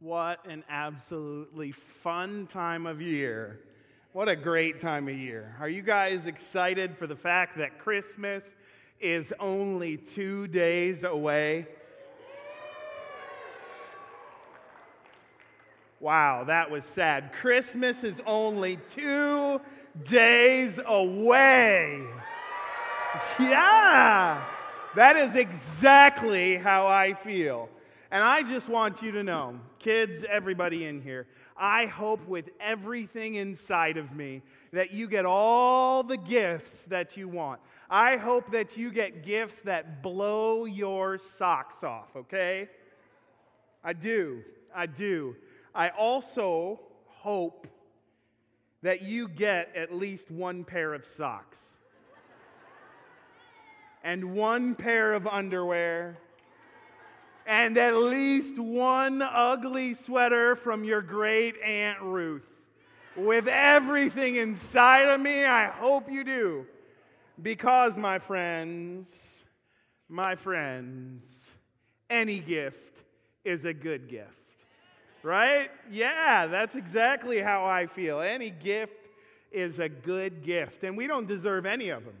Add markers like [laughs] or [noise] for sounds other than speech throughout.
What an absolutely fun time of year. What a great time of year. Are you guys excited for the fact that Christmas is only two days away? Wow, that was sad. Christmas is only two days away. Yeah, that is exactly how I feel. And I just want you to know, kids, everybody in here, I hope with everything inside of me that you get all the gifts that you want. I hope that you get gifts that blow your socks off, okay? I do. I do. I also hope that you get at least one pair of socks and one pair of underwear and at least one ugly sweater from your great Aunt Ruth. With everything inside of me, I hope you do. Because, my friends, my friends, any gift is a good gift. Right? Yeah, that's exactly how I feel. Any gift is a good gift, and we don't deserve any of them.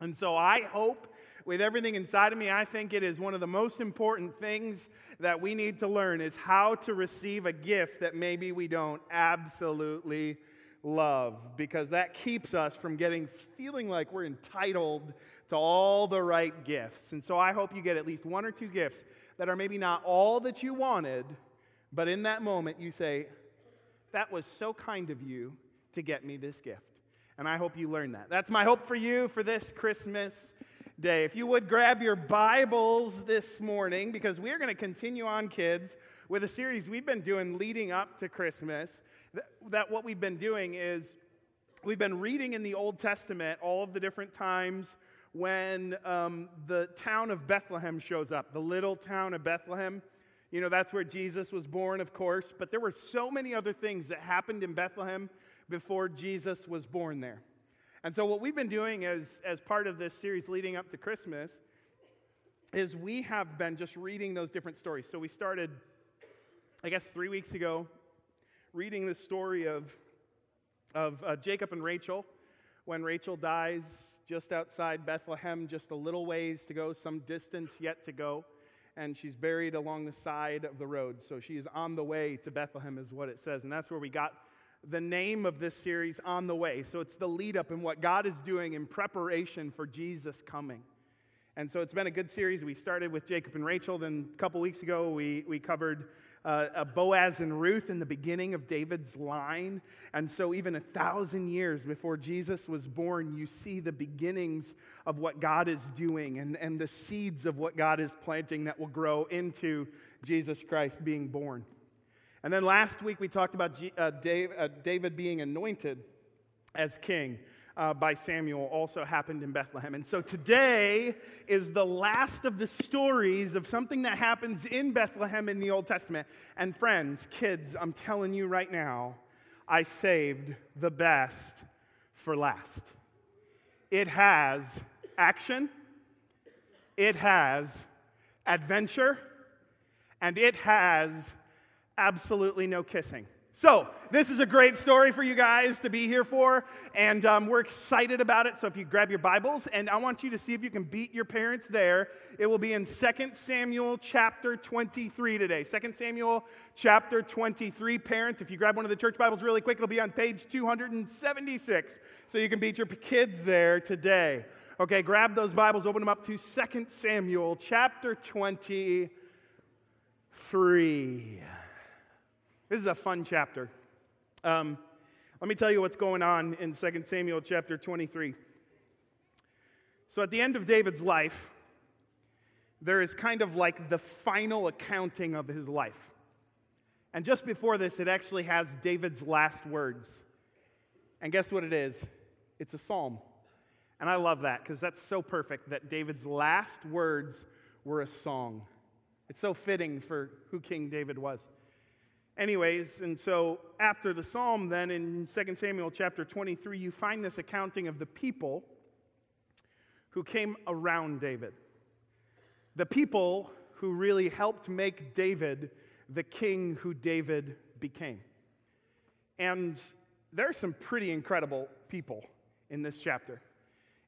And so I hope with everything inside of me, I think it is one of the most important things that we need to learn is how to receive a gift that maybe we don't absolutely love because that keeps us from getting feeling like we're entitled to all the right gifts. And so I hope you get at least one or two gifts that are maybe not all that you wanted, but in that moment you say, That was so kind of you to get me this gift. And I hope you learn that. That's my hope for you for this Christmas day. If you would grab your Bibles this morning, because we are going to continue on, kids, with a series we've been doing leading up to Christmas. That what we've been doing is we've been reading in the Old Testament all of the different times when um, the town of Bethlehem shows up, the little town of Bethlehem. You know, that's where Jesus was born, of course, but there were so many other things that happened in Bethlehem before Jesus was born there. And so, what we've been doing as, as part of this series leading up to Christmas is we have been just reading those different stories. So, we started, I guess, three weeks ago, reading the story of, of uh, Jacob and Rachel when Rachel dies just outside Bethlehem, just a little ways to go, some distance yet to go. And she's buried along the side of the road. So she is on the way to Bethlehem, is what it says. And that's where we got the name of this series, On the Way. So it's the lead up and what God is doing in preparation for Jesus coming. And so it's been a good series. We started with Jacob and Rachel. Then a couple weeks ago, we, we covered uh, Boaz and Ruth in the beginning of David's line. And so, even a thousand years before Jesus was born, you see the beginnings of what God is doing and, and the seeds of what God is planting that will grow into Jesus Christ being born. And then last week we talked about G, uh, Dave, uh, David being anointed as king. Uh, by Samuel also happened in Bethlehem. And so today is the last of the stories of something that happens in Bethlehem in the Old Testament. And friends, kids, I'm telling you right now, I saved the best for last. It has action, it has adventure, and it has absolutely no kissing. So, this is a great story for you guys to be here for, and um, we're excited about it. So, if you grab your Bibles, and I want you to see if you can beat your parents there, it will be in 2 Samuel chapter 23 today. 2 Samuel chapter 23. Parents, if you grab one of the church Bibles really quick, it'll be on page 276. So, you can beat your kids there today. Okay, grab those Bibles, open them up to 2 Samuel chapter 23. This is a fun chapter. Um, let me tell you what's going on in 2 Samuel chapter 23. So, at the end of David's life, there is kind of like the final accounting of his life. And just before this, it actually has David's last words. And guess what it is? It's a psalm. And I love that because that's so perfect that David's last words were a song. It's so fitting for who King David was. Anyways, and so after the psalm, then in 2 Samuel chapter 23, you find this accounting of the people who came around David. The people who really helped make David the king who David became. And there are some pretty incredible people in this chapter.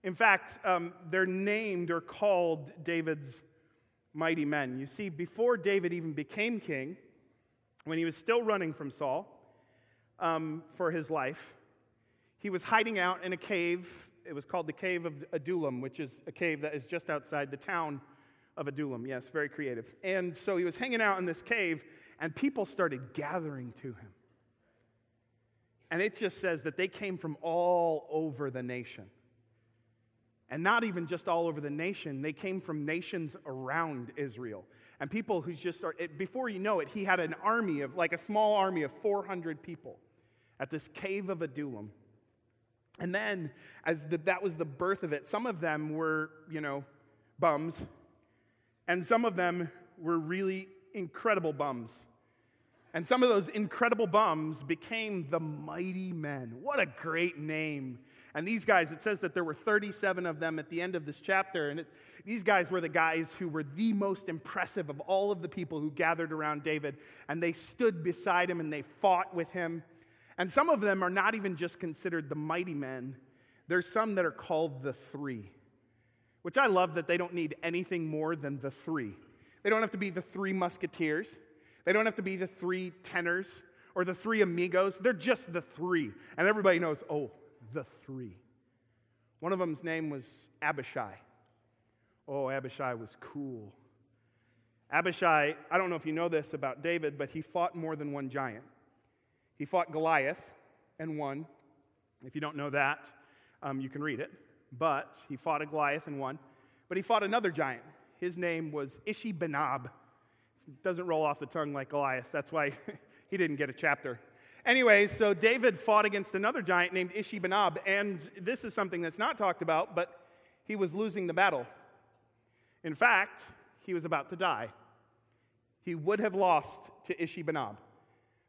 In fact, um, they're named or called David's mighty men. You see, before David even became king, when he was still running from Saul um, for his life, he was hiding out in a cave. It was called the Cave of Adullam, which is a cave that is just outside the town of Adullam. Yes, very creative. And so he was hanging out in this cave, and people started gathering to him. And it just says that they came from all over the nation. And not even just all over the nation, they came from nations around Israel. And people who just started, before you know it, he had an army of, like a small army of 400 people at this cave of Adullam. And then, as the, that was the birth of it, some of them were, you know, bums, and some of them were really incredible bums. And some of those incredible bums became the mighty men. What a great name. And these guys, it says that there were 37 of them at the end of this chapter. And it, these guys were the guys who were the most impressive of all of the people who gathered around David. And they stood beside him and they fought with him. And some of them are not even just considered the mighty men, there's some that are called the three, which I love that they don't need anything more than the three. They don't have to be the three musketeers. They don't have to be the three tenors or the three amigos. They're just the three. And everybody knows, oh, the three. One of them's name was Abishai. Oh, Abishai was cool. Abishai, I don't know if you know this about David, but he fought more than one giant. He fought Goliath and won. If you don't know that, um, you can read it. But he fought a Goliath and won. But he fought another giant. His name was Ishi Benab. It doesn't roll off the tongue like Goliath. That's why [laughs] he didn't get a chapter. Anyway, so David fought against another giant named Ishi Benab, and this is something that's not talked about, but he was losing the battle. In fact, he was about to die. He would have lost to Ishi Benab.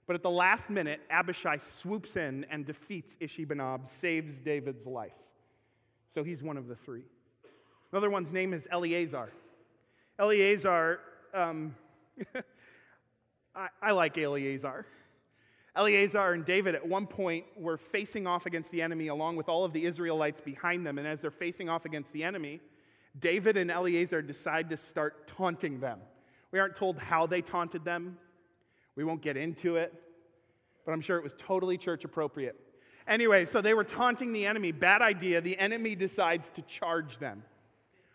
But at the last minute, Abishai swoops in and defeats Ishi Benab, saves David's life. So he's one of the three. Another one's name is Eleazar. Eleazar um, [laughs] I, I like Eleazar. Eleazar and David at one point were facing off against the enemy along with all of the Israelites behind them. And as they're facing off against the enemy, David and Eleazar decide to start taunting them. We aren't told how they taunted them, we won't get into it, but I'm sure it was totally church appropriate. Anyway, so they were taunting the enemy. Bad idea. The enemy decides to charge them.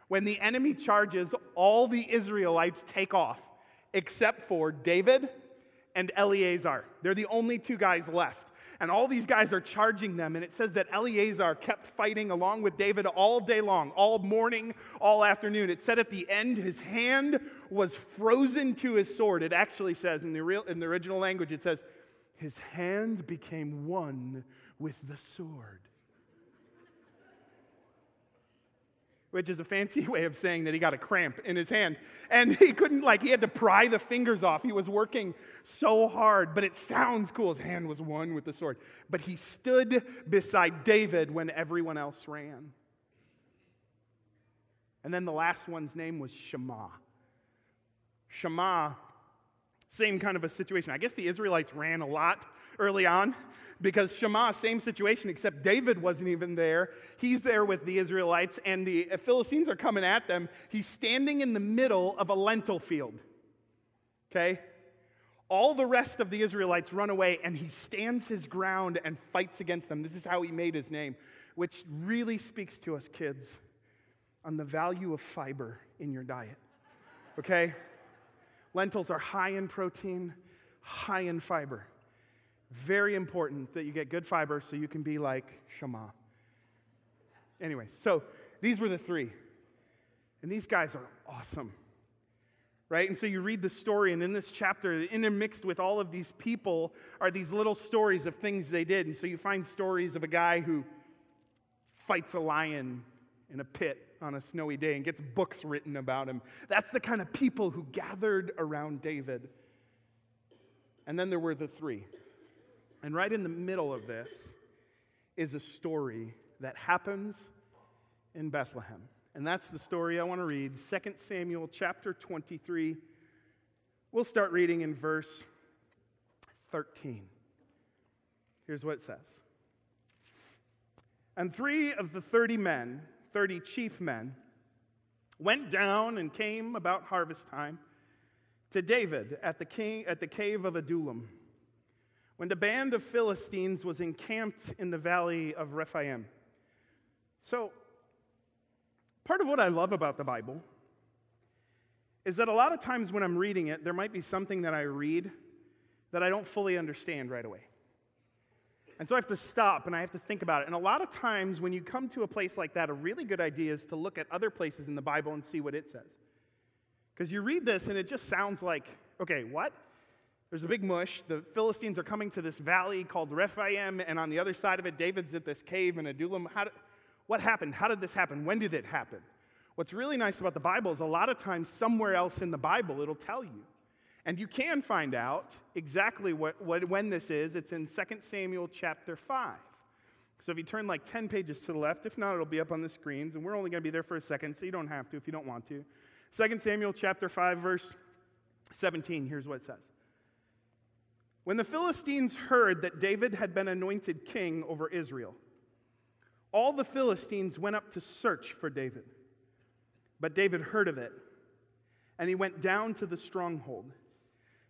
When the enemy charges, all the Israelites take off except for David and Eleazar. They're the only two guys left. And all these guys are charging them. And it says that Eleazar kept fighting along with David all day long, all morning, all afternoon. It said at the end, his hand was frozen to his sword. It actually says in the, real, in the original language, it says, his hand became one with the sword. Which is a fancy [laughs] way of saying that he got a cramp in his hand. And he couldn't, like, he had to pry the fingers off. He was working so hard, but it sounds cool. His hand was one with the sword. But he stood beside David when everyone else ran. And then the last one's name was Shammah. Shammah, same kind of a situation. I guess the Israelites ran a lot early on because Shammah, same situation, except David wasn't even there. He's there with the Israelites, and the Philistines are coming at them. He's standing in the middle of a lentil field. Okay? All the rest of the Israelites run away, and he stands his ground and fights against them. This is how he made his name, which really speaks to us, kids, on the value of fiber in your diet. Okay? Lentils are high in protein, high in fiber. Very important that you get good fiber so you can be like Shammah. Anyway, so these were the three. And these guys are awesome. Right? And so you read the story, and in this chapter, intermixed with all of these people are these little stories of things they did. And so you find stories of a guy who fights a lion in a pit on a snowy day and gets books written about him. That's the kind of people who gathered around David. And then there were the three. And right in the middle of this is a story that happens in Bethlehem. And that's the story I want to read 2 Samuel chapter 23, We'll start reading in verse 13. Here's what it says And three of the 30 men, 30 chief men, went down and came about harvest time to David at the, king, at the cave of Adullam, when the band of Philistines was encamped in the valley of Rephaim. So, part of what I love about the Bible is that a lot of times when I'm reading it, there might be something that I read that I don't fully understand right away. And so I have to stop and I have to think about it. And a lot of times when you come to a place like that, a really good idea is to look at other places in the Bible and see what it says. Because you read this and it just sounds like, okay, what? There's a big mush. The Philistines are coming to this valley called Rephaim, and on the other side of it, David's at this cave in Adullam. How did, what happened? How did this happen? When did it happen? What's really nice about the Bible is a lot of times somewhere else in the Bible it'll tell you. And you can find out exactly what, what, when this is. It's in 2 Samuel chapter 5. So if you turn like 10 pages to the left, if not, it'll be up on the screens, and we're only going to be there for a second, so you don't have to if you don't want to. 2 Samuel chapter 5, verse 17, here's what it says. When the Philistines heard that David had been anointed king over Israel, all the Philistines went up to search for David. But David heard of it, and he went down to the stronghold.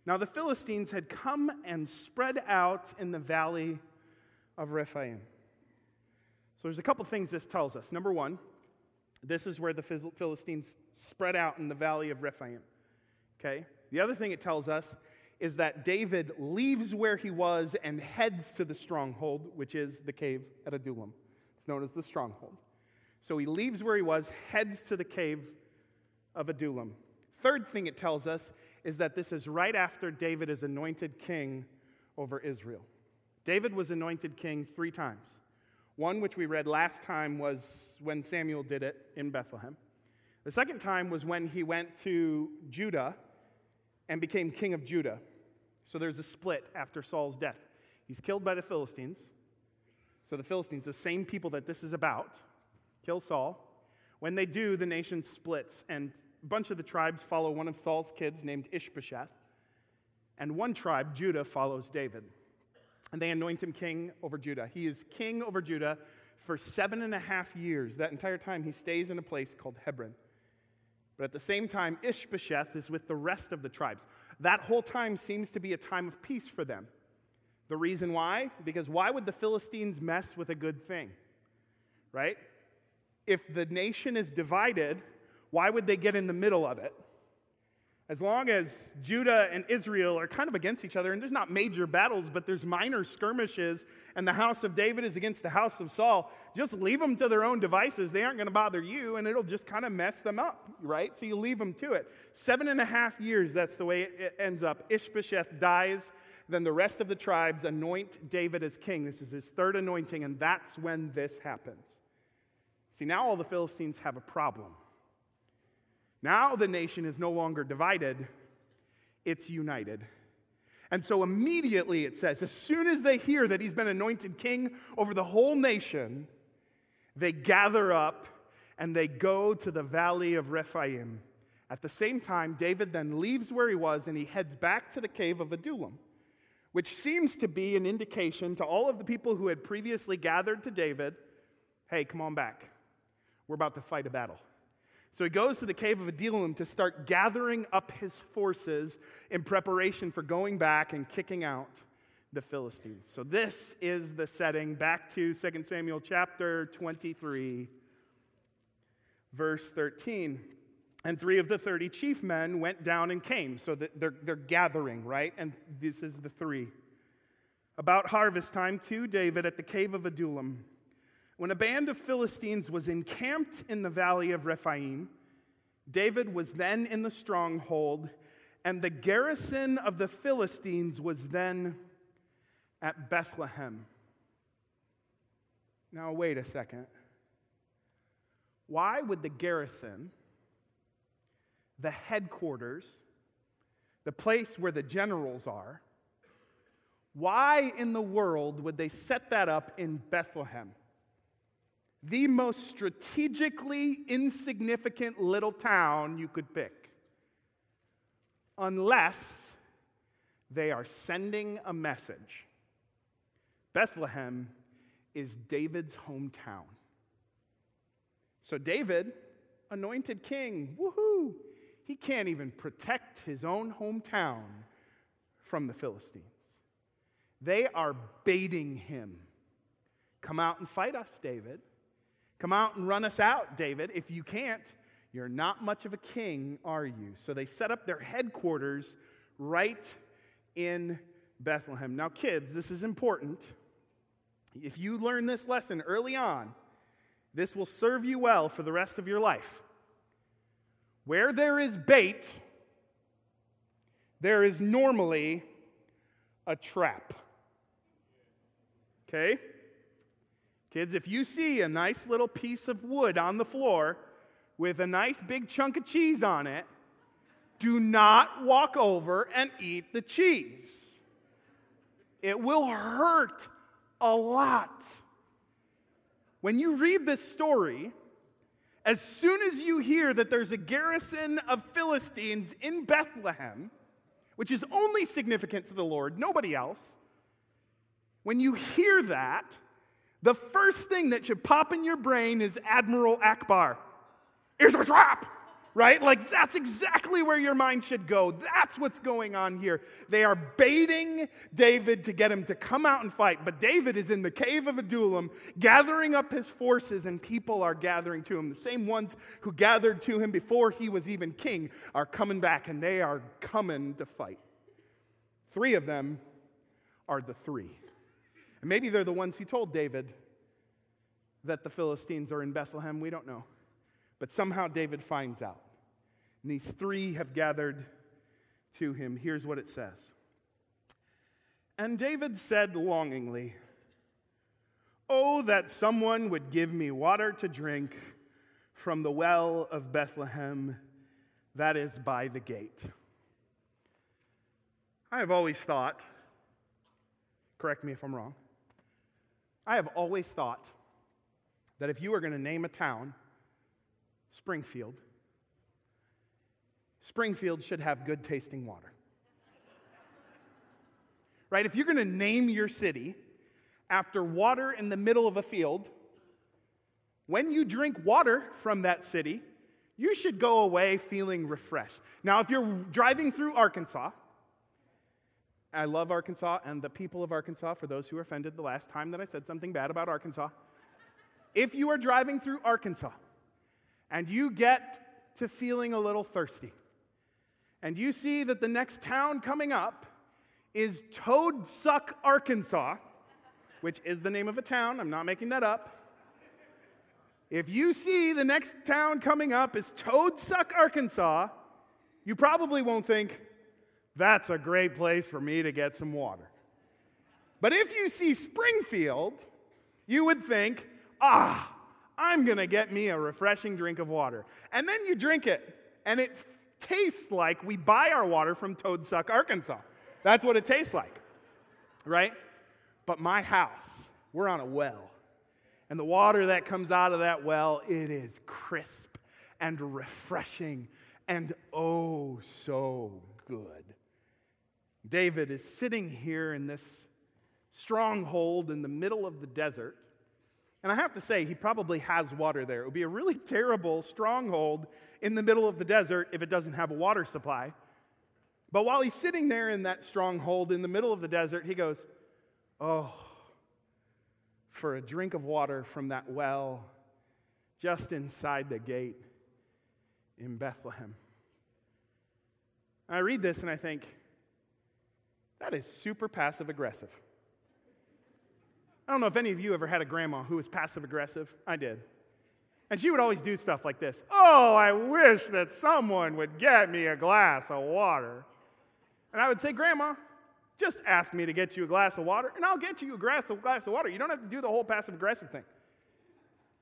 Now the Philistines had come and spread out in the valley of Rephaim. So there's a couple things this tells us. Number one, this is where the Philistines spread out in the valley of Rephaim. Okay? The other thing it tells us is that David leaves where he was and heads to the stronghold, which is the cave at Adullam. It's known as the stronghold. So he leaves where he was, heads to the cave of Adullam. Third thing it tells us is that this is right after David is anointed king over Israel. David was anointed king three times. One, which we read last time, was when Samuel did it in Bethlehem. The second time was when he went to Judah and became king of Judah. So there's a split after Saul's death. He's killed by the Philistines. So the Philistines, the same people that this is about, kill Saul. When they do, the nation splits, and a bunch of the tribes follow one of Saul's kids named Ishbosheth. And one tribe, Judah, follows David and they anoint him king over Judah. He is king over Judah for seven and a half years. That entire time, he stays in a place called Hebron. But at the same time, Ishbosheth is with the rest of the tribes. That whole time seems to be a time of peace for them. The reason why? Because why would the Philistines mess with a good thing? Right? If the nation is divided, why would they get in the middle of it? As long as Judah and Israel are kind of against each other, and there's not major battles, but there's minor skirmishes, and the house of David is against the house of Saul, just leave them to their own devices. They aren't going to bother you, and it'll just kind of mess them up, right? So you leave them to it. Seven and a half years, that's the way it ends up. Ishbosheth dies, then the rest of the tribes anoint David as king. This is his third anointing, and that's when this happens. See, now all the Philistines have a problem. Now the nation is no longer divided, it's united. And so immediately it says, as soon as they hear that he's been anointed king over the whole nation, they gather up and they go to the valley of Rephaim. At the same time, David then leaves where he was and he heads back to the cave of Adullam, which seems to be an indication to all of the people who had previously gathered to David hey, come on back. We're about to fight a battle. So he goes to the cave of Adullam to start gathering up his forces in preparation for going back and kicking out the Philistines. So this is the setting. Back to 2 Samuel chapter 23, verse 13. And three of the 30 chief men went down and came. So they're, they're gathering, right? And this is the three. About harvest time to David at the cave of Adullam. When a band of Philistines was encamped in the valley of Rephaim, David was then in the stronghold, and the garrison of the Philistines was then at Bethlehem. Now, wait a second. Why would the garrison, the headquarters, the place where the generals are, why in the world would they set that up in Bethlehem? The most strategically insignificant little town you could pick. unless they are sending a message. Bethlehem is David's hometown. So, David, anointed king, woohoo, he can't even protect his own hometown from the Philistines. They are baiting him. Come out and fight us, David. Come out and run us out, David. If you can't, you're not much of a king, are you? So they set up their headquarters right in Bethlehem. Now, kids, this is important. If you learn this lesson early on, this will serve you well for the rest of your life. Where there is bait, there is normally a trap. Okay? Kids, if you see a nice little piece of wood on the floor with a nice big chunk of cheese on it, do not walk over and eat the cheese. It will hurt a lot. When you read this story, as soon as you hear that there's a garrison of Philistines in Bethlehem, which is only significant to the Lord, nobody else, when you hear that, the first thing that should pop in your brain is Admiral Ackbar. Here's a trap! right? Like that's exactly where your mind should go. That's what's going on here. They are baiting David to get him to come out and fight, but David is in the cave of Adullam gathering up his forces, and people are gathering to him. The same ones who gathered to him before he was even king are coming back, and they are coming to fight. Three of them are the three. And maybe they're the ones who told David that the Philistines are in Bethlehem. We don't know. But somehow David finds out. And these three have gathered to him. Here's what it says And David said longingly, Oh, that someone would give me water to drink from the well of Bethlehem that is by the gate. I have always thought, correct me if I'm wrong, I have always thought that if you were going to name a town Springfield. Springfield should have good tasting water. right? If you're going to name your city after water in the middle of a field, when you drink water from that city, you should go away feeling refreshed. Now, if you're driving through Arkansas, I love Arkansas and the people of Arkansas, for those who were offended the last time that I said something bad about Arkansas. If you are driving through Arkansas and you get to feeling a little thirsty, and you see that the next town coming up is Toad Suck, Arkansas, which is the name of a town, I'm not making that up. If you see the next town coming up is Toad Suck, Arkansas, you probably won't think, that's a great place for me to get some water. But if you see Springfield, you would think, ah, I'm going to get me a refreshing drink of water. And then you drink it, and it tastes like we buy our water from Toad Suck, Arkansas. That's what it tastes like, right? But my house, we're on a well. And the water that comes out of that well, it is crisp and refreshing and oh so good. David is sitting here in this stronghold in the middle of the desert and I have to say, he probably has water there. It would be a really [laughs] terrible stronghold in the middle of the desert if it doesn't have a water supply. But while he's sitting there in that stronghold in the middle of the desert, he goes, Oh, for a drink of water from that well just inside the gate in Bethlehem. I read this and I think, that is super passive aggressive. I don't know if any of you ever had a grandma who was passive aggressive. I did. And she would always do stuff like this Oh, I wish that someone would get me a glass of water. And I would say, Grandma, just ask me to get you a glass of water, and I'll get you a glass of, glass of water. You don't have to do the whole passive aggressive thing.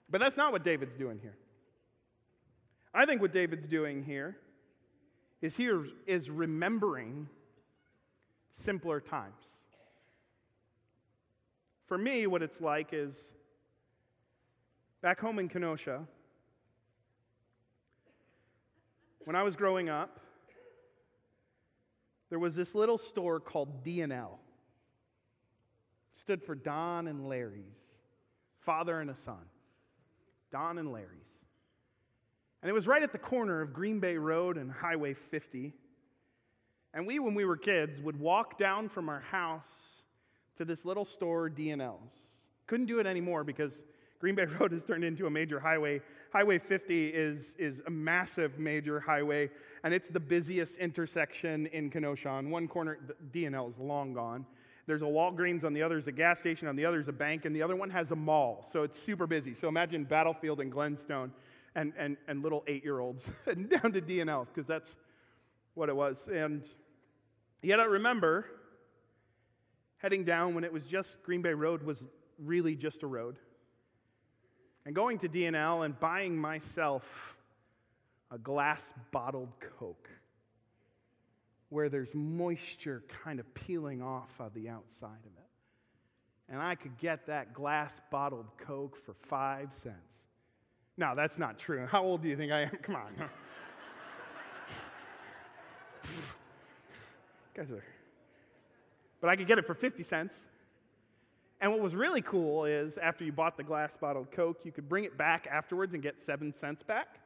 But that's not what David's doing here. I think what David's doing here is here is remembering simpler times. For me, what it's like is back home in Kenosha, when I was growing up, there was this little store called D&L. Stood for Don and Larry's, father and a son. Don and Larry's. And it was right at the corner of Green Bay Road and Highway 50. And we, when we were kids, would walk down from our house to this little store, D&L's. Couldn't do it anymore because Green Bay [laughs] Road has turned into a major highway. Highway 50 is, is a massive major highway, and it's the busiest intersection in Kenosha. On one corner, D&L is long gone. There's a Walgreens on the other, is a gas station on the other, is a bank, and the other one has a mall. So it's super busy. So imagine Battlefield and Glenstone and, and, and little eight-year-olds [laughs] down to D&L, because that's what it was. And yet I remember heading down when it was just Green Bay Road was really just a road and going to D&L buying myself a glass bottled Coke where there's moisture kind of peeling off of the outside of it. And I could get that glass bottled Coke for five cents. Now, that's not true. How old do you think I am? Come on. [laughs] [sighs] guys are. But I could get it for 50 cents. And what was really cool is after you bought the glass bottled Coke, you could bring it back afterwards and get seven cents back.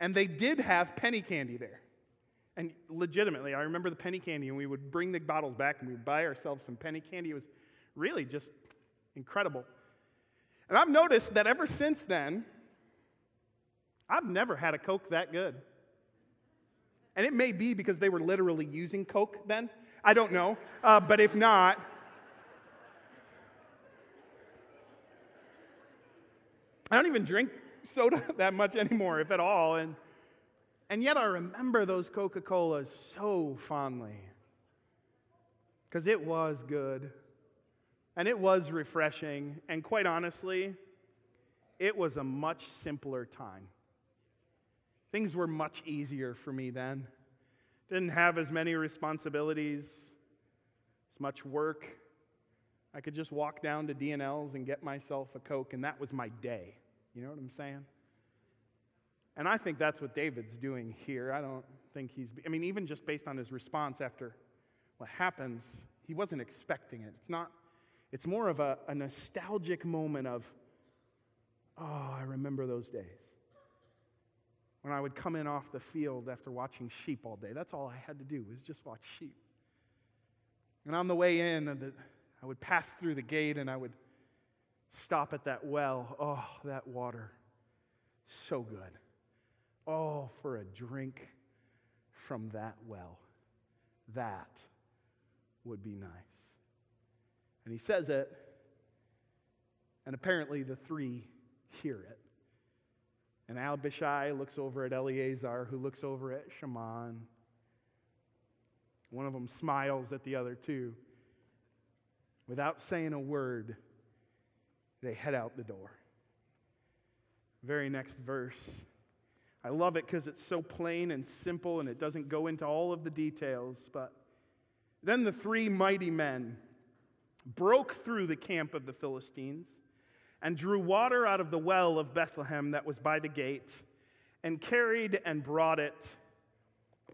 And they did have penny candy there. And legitimately, I remember the penny candy, and we would bring the bottles back and we would buy ourselves some penny candy. It was really just incredible. And I've noticed that ever since then, I've never had a Coke that good. And it may be because they were literally using Coke then. I don't know. Uh, but if not, I don't even drink soda [laughs] that much anymore, if at all. And, and yet I remember those Coca Colas so fondly because it was good and it was refreshing. And quite honestly, it was a much simpler time. Things were much easier for me then. Didn't have as many responsibilities, as much work. I could just walk down to D&L's and get myself a Coke, and that was my day. You know what I'm saying? And I think that's what David's doing here. I don't think he's, I mean, even just based on his response after what happens, he wasn't expecting it. It's not, it's more of a, a nostalgic moment of, oh, I remember those days. When I would come in off the field after watching sheep all day. That's all I had to do was just watch sheep. And on the way in, I would pass through the gate and I would stop at that well. Oh, that water. So good. Oh, for a drink from that well. That would be nice. And he says it, and apparently the three hear it. And Abishai looks over at Eleazar, who looks over at Shammah. One of them smiles at the other two. Without saying a word, they head out the door. Very next verse. I love it because it's so plain and simple and it doesn't go into all of the details. But then the three mighty men broke through the camp of the Philistines and drew water out of the well of Bethlehem that was by the gate and carried and brought it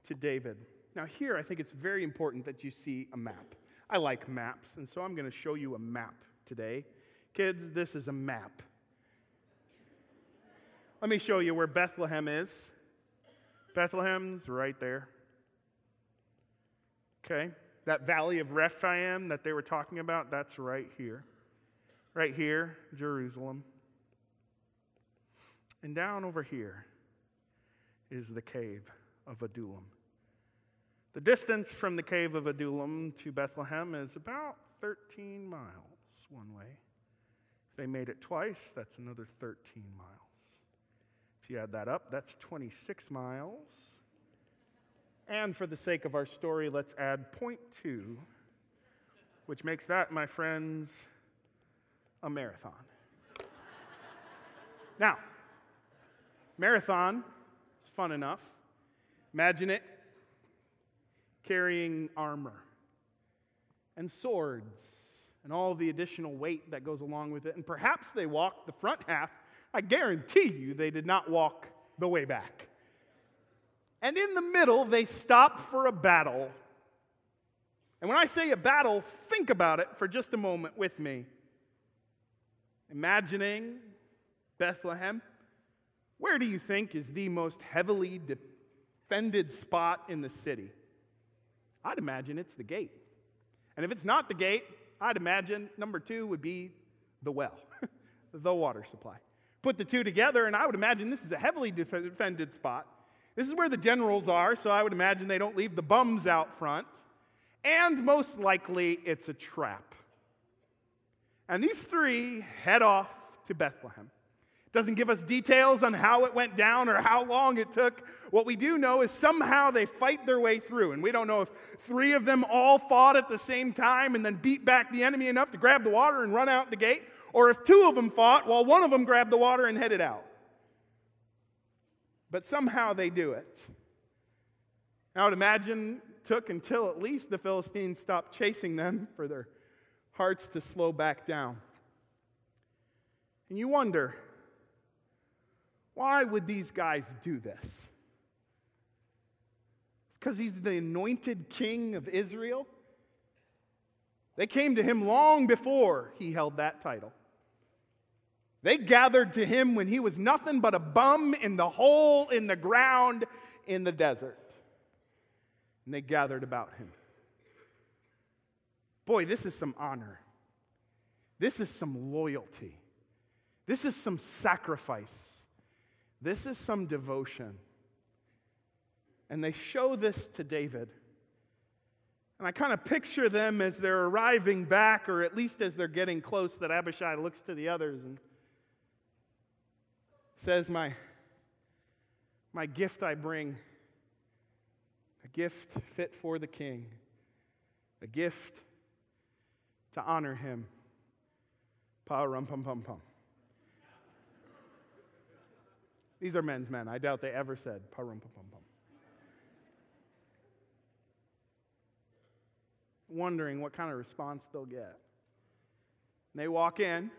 to David. Now, here I think it's very important that you see a map. I like maps, and so I'm going to show you a map today. Kids, this is a map. Let me show you where Bethlehem is. Bethlehem's right there. Okay? That valley of Rephaim that they were talking about, that's right here. Right here, Jerusalem. And down over here is the cave of Adullam. The distance from the cave of Adullam to Bethlehem is about 13 miles one way If they made it twice, that's another 13 miles. If you add that up, that's 26 miles. And for the sake of our story, let's add 0.2, which makes that, my friends, a marathon. now, marathon is fun enough. Imagine it carrying armor and swords and all the additional weight that goes along with it. And perhaps they walked the front half. I guarantee you they did not walk the way back. And in the middle, they stop for a battle And when I say a battle, think about it for just a moment with me. Imagining Bethlehem, where do you think is the most heavily defended spot in the city? I'd imagine it's the gate. And if it's not the gate, I'd imagine number two would be the well, [laughs] the water supply. Put the two together, and I would imagine this is a heavily defended spot. This is where the generals are, so I would imagine they don't leave the bums out front. And most likely, it's a trap. And these three head off to Bethlehem. Doesn't give us details on how it went down or how long it took. What we do know is somehow they fight their way through. And we don't know if three of them all fought at the same time and then beat back the enemy enough to grab the water and run out the gate, or if two of them fought while one of them grabbed the water and headed out. But somehow they do it. I would imagine took until at least the Philistines stopped chasing them for their hearts to slow back down. And you wonder, why would these guys do this? It's because he's the anointed king of Israel. They came to him long before he held that title. They gathered to him when he was nothing but a bum in the hole in the ground in the desert and they gathered about him. Boy, this is some honor. This is some loyalty. This is some sacrifice. This is some devotion. And they show this to David. And I kind of picture them as they're arriving back, or at least as they're getting close, that Abishai looks to the others and says, My, my gift I bring a gift fit for the king, a gift to honor him. Pa rum pum pum pum. These are men's men. I doubt they ever said pa rum pum pum pum. Wondering what kind of response they'll get. And they walk in,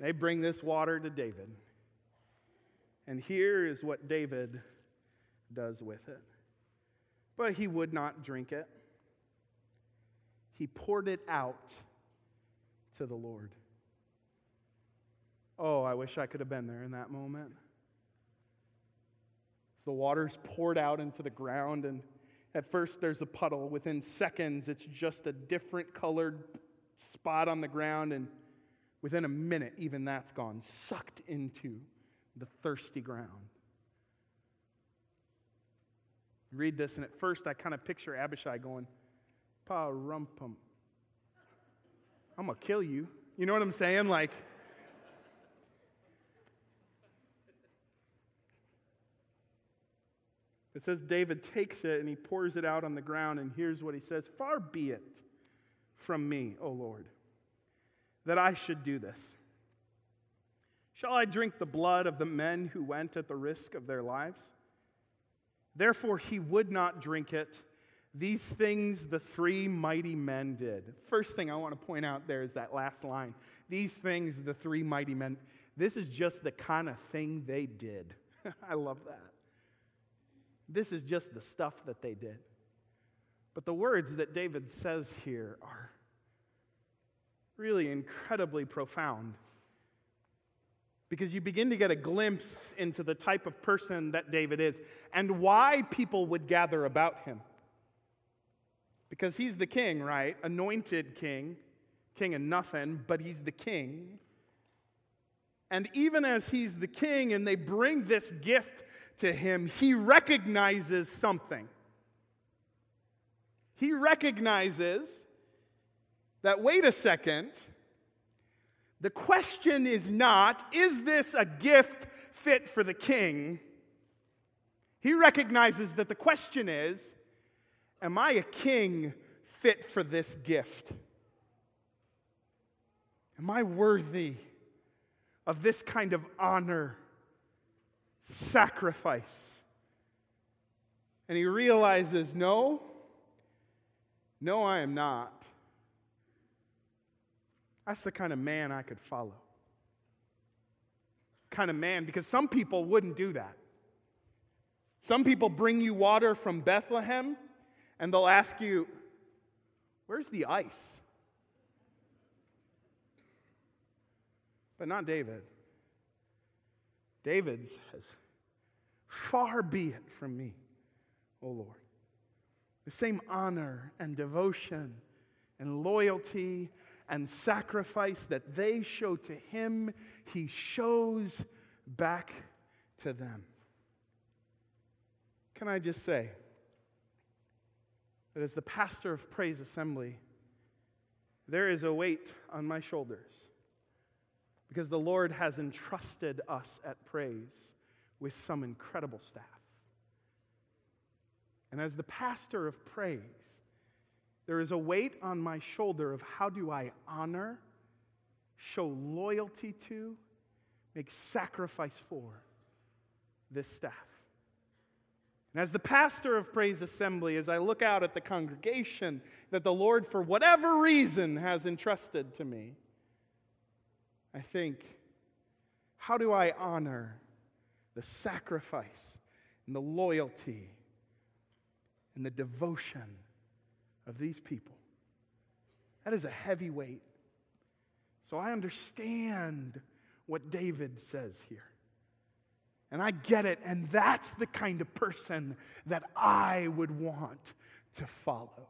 they bring this water to David. And here is what David does with it. But he would not drink it. He poured it out to the Lord. Oh, I wish I could have been there in that moment. The water's poured out into the ground, and at first there's a puddle. Within seconds, it's just a different colored spot on the ground, and within a minute, even that's gone, sucked into the thirsty ground read this, and at first I kind of picture Abishai going, Pa rumpum. I'm going to kill you. You know what I'm saying? Like, it says David takes it and he pours it out on the ground, and here's what he says Far be it from me, O Lord, that I should do this. Shall I drink the blood of the men who went at the risk of their lives? Therefore, he would not drink it. These things the three mighty men did. First thing I want to point out there is that last line. These things the three mighty men. This is just the kind of thing they did. [laughs] I love that. This is just the stuff that they did. But the words that David says here are really incredibly profound because you begin to get a glimpse into the type of person that David is and why people would gather about him. Because he's the king, right? Anointed king, king of nothing, but he's the king. And even as he's the king and they bring this gift to him, he recognizes something. He recognizes that, wait a second, the question is not, is this a gift fit for the king? He recognizes that the question is, am I a king fit for this gift? Am I worthy of this kind of honor, sacrifice? And he realizes, no, no, I am not. That's the kind of man I could follow. Kind of man, because some people wouldn't do that. Some people bring you water from Bethlehem and they'll ask you, Where's the ice? But not David. David says, Far be it from me, O Lord. The same honor and devotion and loyalty and sacrifice that they show to him, he shows back to them. Can I just say that as the pastor of Praise Assembly, there is a weight on my shoulders because the Lord has entrusted us at Praise with some incredible staff. And as the pastor of Praise, there is a weight on my shoulder of how do I honor, show loyalty to, make sacrifice for this staff. And as the pastor of Praise Assembly, as I look out at the congregation that the Lord, for whatever reason, has entrusted to me, I think, how do I honor the sacrifice and the loyalty and the devotion of these people? That is a heavy weight. So I understand what David says here. And I get it. And that's the kind of person that I would want to follow.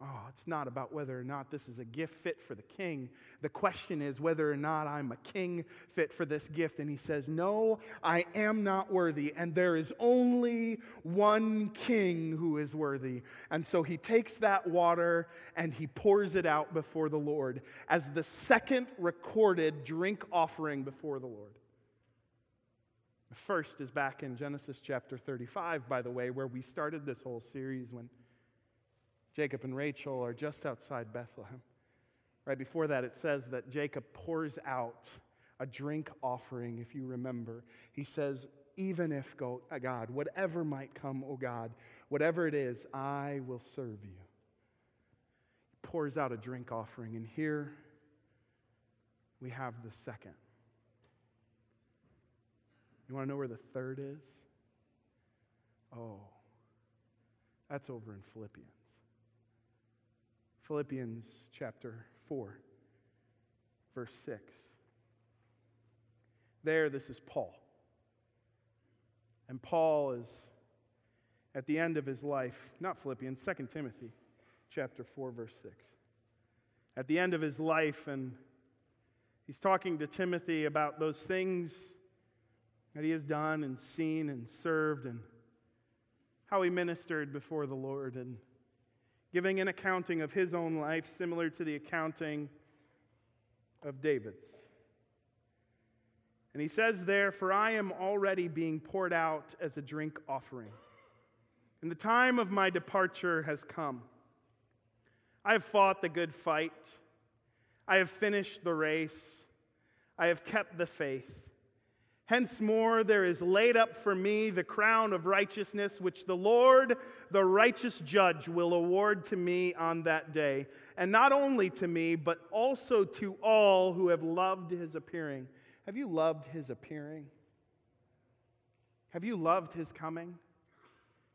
Oh, it's not about whether or not this is a gift fit for the king. The question is whether or not I'm a king fit for this gift. And he says, No, I am not worthy. And there is only one king who is worthy. And so he takes that water and he pours it out before the Lord as the second recorded drink offering before the Lord. The first is back in Genesis chapter 35, by the way, where we started this whole series when Jacob and Rachel are just outside Bethlehem. Right before that, it says that Jacob pours out a drink offering, if you remember. He says, Even if, uh, God, whatever might come, O God, whatever it is, I will serve you. He pours out a drink offering, and here we have the second. You want to know where the third is? Oh, that's over in Philippians. Philippians chapter 4, verse 6. There, this is Paul. And Paul is at the end of his life, not Philippians, 2 Timothy chapter 4, verse 6. At the end of his life, and he's talking to Timothy about those things that he has done and seen and served and how he ministered before the Lord. And giving an accounting of his own life similar to the accounting of David's. And he says there, For I am already being poured out as a drink offering, and the time of my departure has come. I have fought the good fight, I have finished the race, I have kept the faith. Hence more, there is laid up for me the crown of righteousness, which the Lord, the righteous judge, will award to me on that day. And not only to me, but also to all who have loved his appearing. Have you loved his appearing? Have you loved his coming?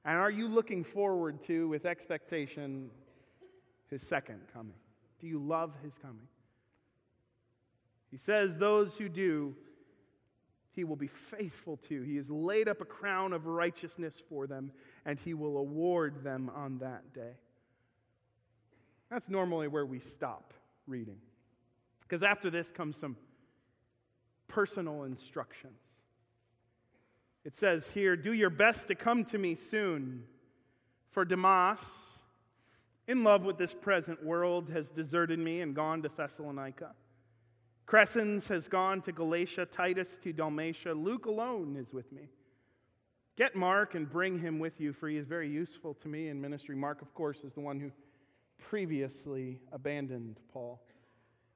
And are you looking forward to, with expectation, his second coming? Do you love his coming? He says, Those who do, he will be faithful to. He has laid up a crown of righteousness for them, and he will award them on that day. That's normally where we stop reading. Because after this comes some personal instructions. It says here, Do your best to come to me soon, for Demas, in love with this present world, has deserted me and gone to Thessalonica. Crescens has gone to Galatia, Titus to Dalmatia. Luke alone is with me. Get Mark and bring him with you, for he is very useful to me in ministry. Mark, of course, is the one who previously abandoned Paul.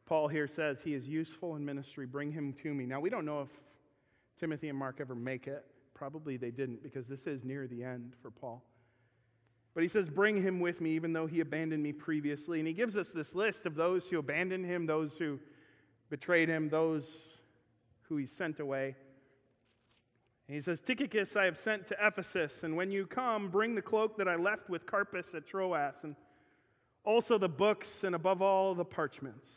Paul here says he is useful in ministry. Bring him to me. Now, we don't know if Timothy and Mark ever make it. Probably they didn't, because this is near the end for Paul. But he says, Bring him with me, even though he abandoned me previously. And he gives us this list of those who abandoned him, those who betrayed him, those who he sent away. he says, Tychicus I have sent to Ephesus, and when you come, bring the cloak that I left with Carpus at Troas, and also the books, and above all, the parchments.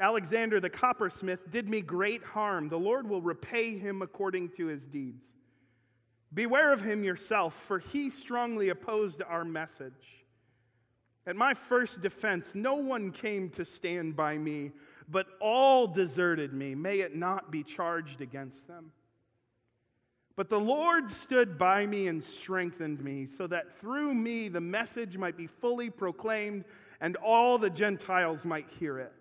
Alexander the coppersmith did me great harm. The Lord will repay him according to his deeds. Beware of him yourself, for he strongly opposed our message. At my first defense, no one came to stand by me, but all deserted me. May it not be charged against them. But the Lord stood by me and strengthened me, so that through me the message might be fully proclaimed and all the Gentiles might hear it.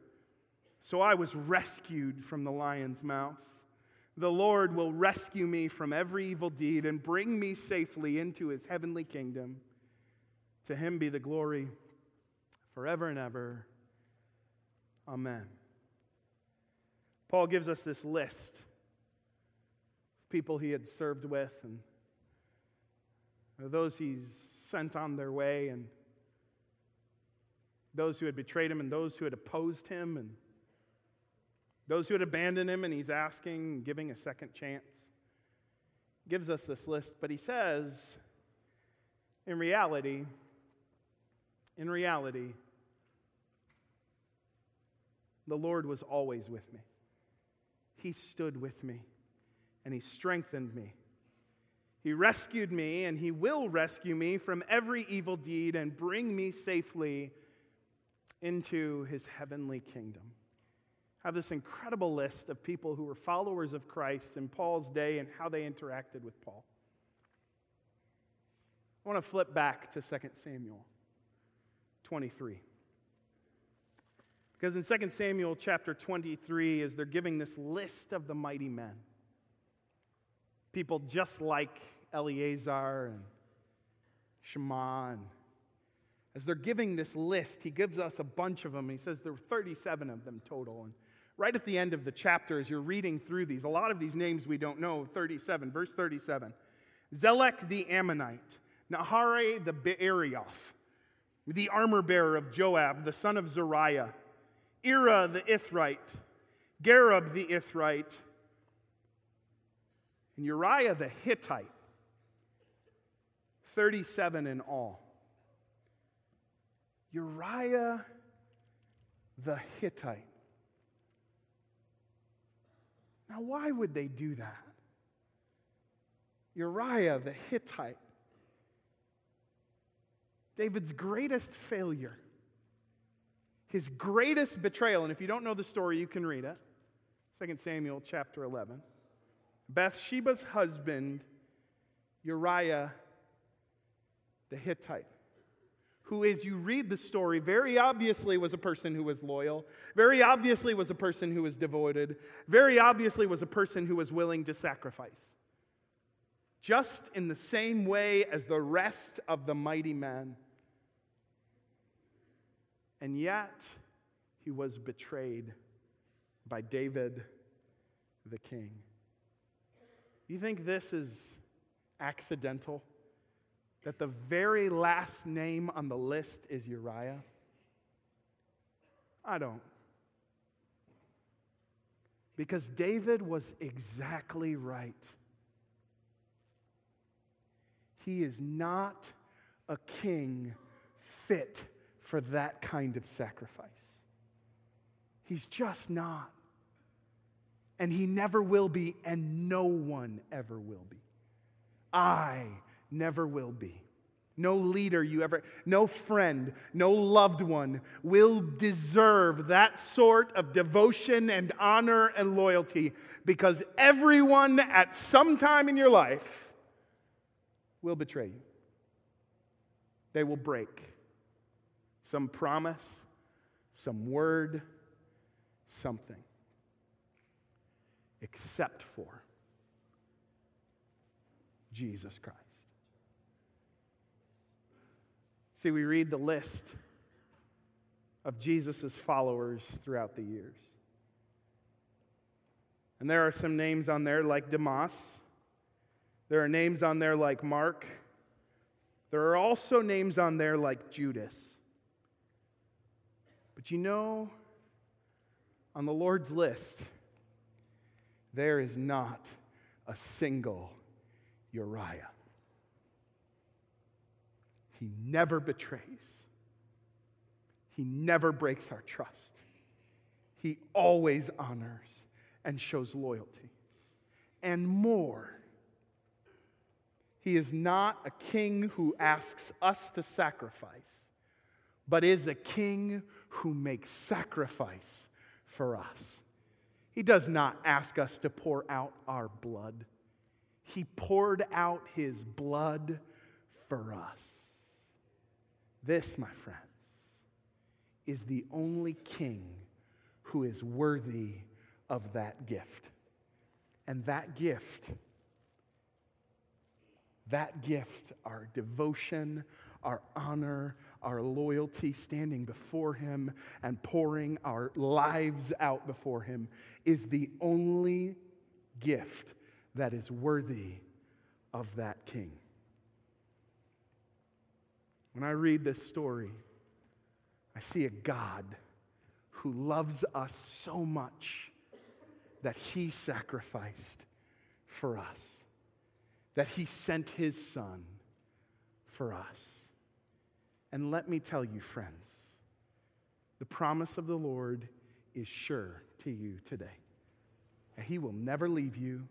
So I was rescued from the lion's mouth. The Lord will rescue me from every evil deed and bring me safely into his heavenly kingdom. To him be the glory forever and ever. Amen. Paul gives us this list of people he had served with and those he's sent on their way and those who had betrayed him and those who had opposed him and those who had abandoned him and he's asking giving a second chance. Gives us this list but he says in reality in reality the lord was always with me he stood with me and He strengthened me. He rescued me, and He will rescue me from every evil deed and bring me safely into His heavenly kingdom. Have this incredible list of people who were followers of Christ in Paul's day and how they interacted with Paul. I want to flip back to 2 Samuel 23. Because in 2 Samuel chapter 23, as they're giving this list of the mighty men, people just like Eleazar and Shammah. And as they're giving this list, he gives us a bunch of them. He says there were 37 of them total. And right at the end of the chapter, as you're reading through these, a lot of these names we don't know 37, verse 37. Zelek the Ammonite, Naharai the Beerioth, the armor bearer of Joab, the son of Zeruiah, Ira the Ithrite, Gareb the Ithrite, and Uriah the Hittite, 37 in all. Uriah the Hittite. Now, why would they do that? Uriah the Hittite, David's greatest failure, his greatest betrayal. And if you don't know the story, you can read it. 2 Samuel chapter 11. Bathsheba's husband, Uriah the Hittite, who, as you read the story, very obviously was a person who was loyal, very obviously was a person who was devoted, very obviously was a person who was willing to sacrifice. Just in the same way as the rest of the mighty men. And yet, he was betrayed by David the king. You think this is accidental? That the very last name on the list is Uriah? I don't. Because David was exactly right. He is not a king fit for that kind of sacrifice. He's just not and he never will be, and no one ever will be. I never will be. No leader you ever, no friend, no loved one will deserve that sort of devotion and honor and loyalty because everyone at some time in your life will betray you. They will break some promise, some word, something except for Jesus Christ. See, we read the list of Jesus' followers throughout the years. And there are some names on there like Demas. There are names on there like Mark. There are also names on there like Judas. But you know, on the Lord's list, there is not a single Uriah. He never betrays, he never breaks our trust. He always honors and shows loyalty. And more, he is not a king who asks us to sacrifice, but is a king who makes sacrifice for us. He does not ask us to pour out our blood. He poured out his blood for us. This, my friends, is the only king who is worthy of that gift. And that gift, that gift, our devotion, our honor, our loyalty, standing before Him and pouring our lives out before Him, is the only gift that is worthy of that King. When I read this story, I see a God who loves us so much that he sacrificed for us, that he sent his son for us. And let me tell you, friends, the promise of the Lord is sure to you today. He will never leave you,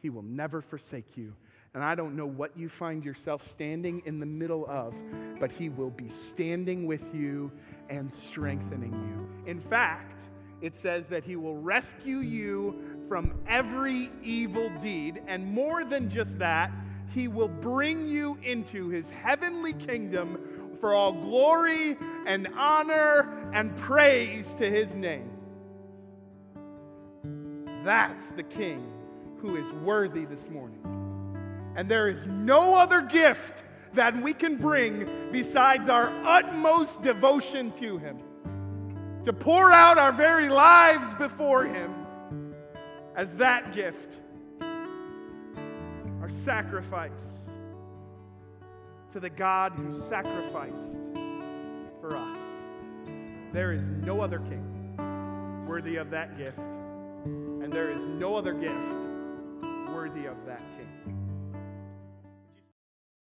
He will never forsake you. And I don't know what you find yourself standing in the middle of, but He will be standing with you and strengthening you. In fact, it says that He will rescue you from every evil deed. And more than just that, He will bring you into His heavenly kingdom for all glory and honor and praise to His name. That's the King who is worthy this morning. And there is no other gift that we can bring besides our utmost devotion to Him. To pour out our very lives before Him as that gift, our sacrifice to the God who sacrificed for us. There is no other king worthy of that gift, and there is no other gift worthy of that king.